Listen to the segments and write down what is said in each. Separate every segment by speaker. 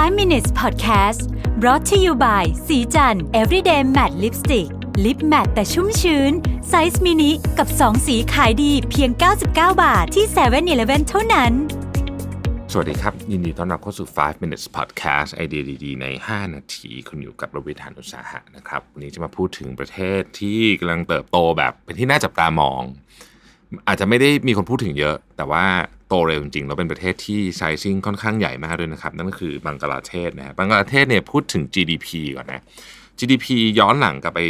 Speaker 1: 5 minutes podcast brought to you by ศรีจันทร์ everyday matte lipstick lip matte แต่ชุ่มชื้น size mini กับ 2 สีขายดีเพียง 99 บาทที่7 e เ e ่ e อเท่านั้น
Speaker 2: สวัสดีครับ ยินดีต้อนรับเข้าสู่ 5 minutes podcast ไอเดียดีๆ ใน 5 นาที คุณอยู่กับรวิศ หาญอุตสาหะนะครับ วันนี้จะมาพูดถึงประเทศที่กำลังเติบโตแบบเป็นที่น่าจับตามอง อาจจะไม่ได้มีคนพูดถึงเยอะ แต่ว่า โตเร็วจริงๆแล้วเป็นประเทศที่ไซซิ่งค่อนข้างใหญ่มากด้วยนะครับ นั่นก็คือบังกลาเทศนะฮะบังกลาเทศเนี่ยพูดถึง GDP ก่อนนะ GDP ย้อนหลังกลับไป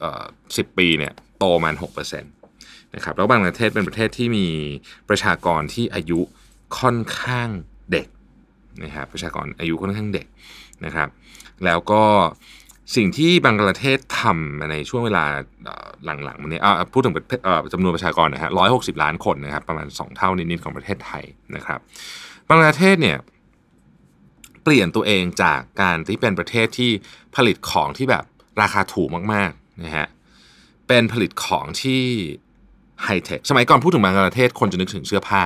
Speaker 2: เอ่อ10ปีเนี่ยโตมาหกเปอร์เซ็นต์นะครับแล้วบังกลาเทศเป็นประเทศที่มีประชากรที่อายุค่อนข้างเด็กนะครับประชากรอายุค่อนข้างเด็กนะครับ แล้วก็ สิ่งที่บังกลาเทศทำในช่วงเวลาหลังๆมานี้อ่าพูดถึงจำนวนประชากรนะฮะร้อยหกสิบล้านคนนะครับ ประมาณ 2 เท่านิดๆของประเทศไทยนะครับ บังกลาเทศเนี่ยเปลี่ยนตัวเองจากการที่เป็นประเทศที่ผลิตของที่แบบราคาถูกมากๆนะฮะเป็นผลิตของที่ไฮเทคสมัยก่อนพูดถึงบังกลาเทศคนจะนึกถึงเสื้อผ้า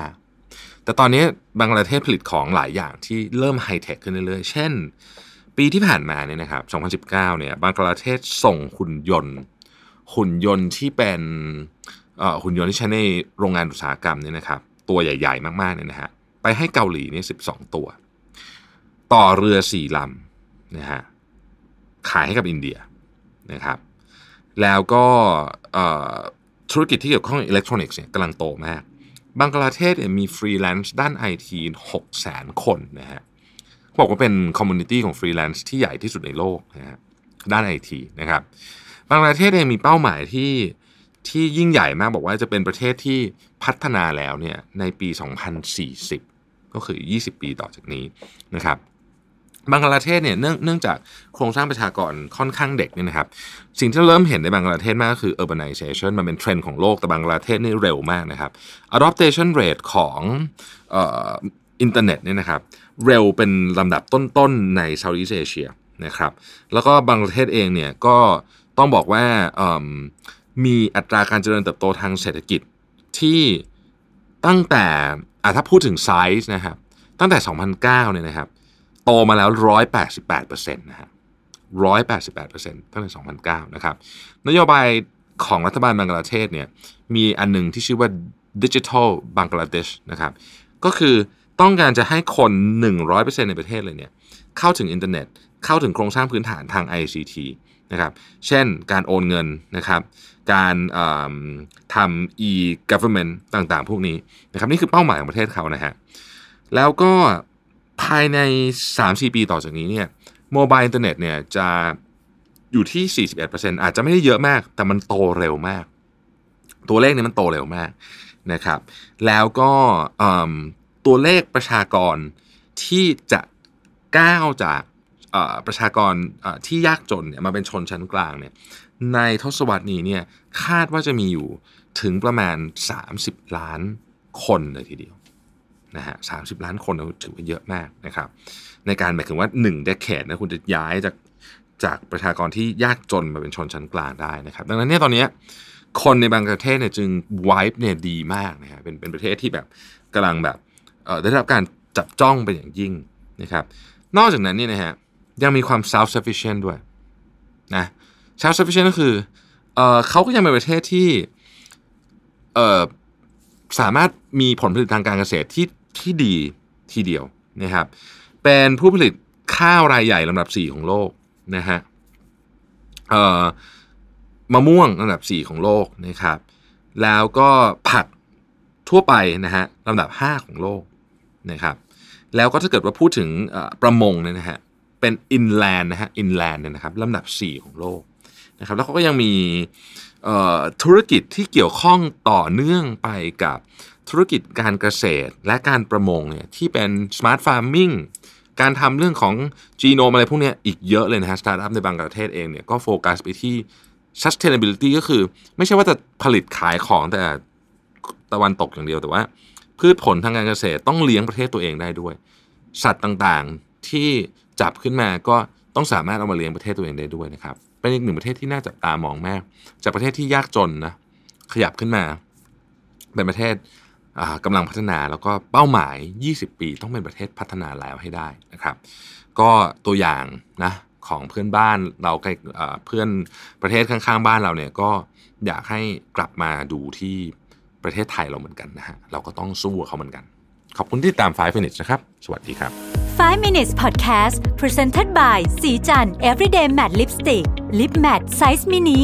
Speaker 2: แต่ตอนนี้บังกลาเทศผลิตของหลายอย่างที่เริ่มไฮเทคขึ้นเรื่อยๆ เช่น ปีที่ผ่านมาเนี่ยนะครับ 2019 เนี่ยบังกลาเทศส่งหุ่นยนต์ หุ่นยนต์ที่เป็นหุ่นยนต์ที่ใช้ในโรงงานอุตสาหกรรมเนี่ยนะครับ ตัวใหญ่ ๆ มากๆเนี่ยนะฮะไปให้เกาหลีเนี่ย12 ตัว ต่อเรือ4ลำนะฮะขายให้กับอินเดียนะครับ แล้วก็ธุรกิจที่เกี่ยวข้องอิเล็กทรอนิกส์เนี่ยกำลังโตมากบังกลาเทศเนี่ยมีฟรีแลนซ์ด้านไอที6แสนคนนะฮะ บอกว่าเป็น community ของฟรีแลนซ์ที่ใหญ่ที่สุดในโลกนะฮะด้านไอทีนะครับบังกลาเทศเองมีเป้าหมายที่ที่ยิ่งใหญ่มากบอกว่าจะเป็นประเทศที่พัฒนาแล้วเนี่ยในปี 2040 ก็คือ 20 ปีต่อจากนี้นะครับบังกลาเทศเนี่ยเนื่องเนื่องจากโครงสร้างประชากรค่อนข้างเด็กเนี่ยนะครับ สิ่งที่เริ่มเห็นในบังกลาเทศมากก็คือ urbanization มันเป็นเทรนด์ของโลกแต่บังกลาเทศนี่เร็วมากนะครับ adoption rate ของ อินเทอร์เน็ตเนี่ยนะครับเร็วเป็นลำดับต้นๆใน Southeast Asia นะครับแล้วก็บังกลาเทศเองเนี่ยก็ต้องบอกว่ามีอัตราการเจริญเติบโตทางเศรษฐกิจที่ตั้งแต่อะถ้าพูดถึงไซส์นะครับตั้งแต่ 2009เนี่ยนะครับโตมาแล้ว 188%นะฮะ188%ตั้งแต่ 2009 นะครับ นโยบายของรัฐบาลบังกลาเทศเนี่ยมีอันหนึงที่ชื่อว่า Digital Bangladesh นะครับ ก็คือ ต้องการจะให้คน 100%ในประเทศเลยเนี่ยเข้าถึงอินเทอร์เน็ต เข้าถึงโครงสร้างพื้นฐานทาง ICT นะครับ เช่นการโอนเงินนะครับ การทำ e-government ต่างๆ พวกนี้นะครับนี่คือเป้าหมายของประเทศเขานะฮะแล้วก็ภายใน 3-4 ปีต่อจากนี้เนี่ยโมบายอินเทอร์เน็ตเนี่ยจะอยู่ที่ 41%อาจจะไม่ได้เยอะมาก แต่มันโตเร็วมาก ตัวเลขนี้มันโตเร็วมากนะครับ แล้วก็ ตัวเลขประชากรที่จะก้าวจากประชากรที่ยากจนเนี่ยมาเป็นชนชั้นกลางเนี่ยในทศวรรษนี้เนี่ยคาดว่าจะมีอยู่ถึงประมาณ 30 ล้านคนเลยทีเดียวนะฮะสาล้านคนถือว่าเยอะมากนะครับ ในการหมายถึงว่า1เด c a d e นะคุณจะย้ายจากจากประชากรที่ยากจนมาเป็นชนชั้นกลางได้นะครับ ดังนั้นเนี่ยตอนนี้คนในบางประเทศเนี่ยจึงวายเนี่ยดีมากนะฮะเป็นเป็นประเทศที่แบบกำลังแบบ ได้รับการจับจ้องเป็นอย่างยิ่งนะครับ นอกจากนั้นเนี่ยนะฮะยังมีความ self sufficient ด้วยนะ self sufficient ก็คือเออเขาก็ยังเป็นประเทศที่เออสามารถมีผลผลิตทางการเกษตรที่ที่ดีทีเดียวนะครับ เป็นผู้ผลิตข้าวรายใหญ่ลำดับ 4 ของโลกนะฮะเอ่อมะม่วงลำดับ 4 ของโลกนะครับ แล้วก็ผักทั่วไปนะฮะลำดับ 5 ของโลก นะครับแล้วก็ถ้าเกิดว่าพูดถึงประมงเนี่ยนะฮะเป็นอินแลนด์นะฮะอินแลนด์เนี่ยนะครับลำดับ 4 ของโลกนะครับแล้วเขาก็ยังมีธุรกิจที่เกี่ยวข้องต่อเนื่องไปกับธุรกิจการเกษตรและการประมงเนี่ยที่เป็น smart farming การทำเรื่องของจีโนมอะไรพวกนี้อีกเยอะเลยนะฮะสตาร์ทอัพในบังกลาเทศเองเนี่ยก็โฟกัสไปที่ sustainability ก็คือ ไม่ใช่ว่าจะผลิตขายของแต่ตะวันตกอย่างเดียวแต่ว่า พืชผลทางการเกษตรต้องเลี้ยงประเทศตัวเองได้ด้วย สัตว์ต่างๆที่จับขึ้นมาก็ต้องสามารถเอามาเลี้ยงประเทศตัวเองได้ด้วยนะครับ เป็นอีกหนึ่งประเทศที่น่าจับตามองมาก จากประเทศที่ยากจนนะขยับขึ้นมา เป็นประเทศกำลังพัฒนาแล้วก็เป้าหมาย 20 ปีต้องเป็นประเทศพัฒนาแล้วให้ได้นะครับ ก็ตัวอย่างนะของเพื่อนบ้านเราใกล้เพื่อนประเทศข้างๆบ้านเราเนี่ยก็อยากให้กลับมาดูที่ ประเทศไทยเราเหมือนกันนะฮะเราก็ต้องสู้เขาเหมือนกัน ขอบคุณที่ตาม 5 minutes นะครับ สวัสดีครับ
Speaker 1: 5 minutes podcast presented by สีจัน everyday matte lipstick lip matte size mini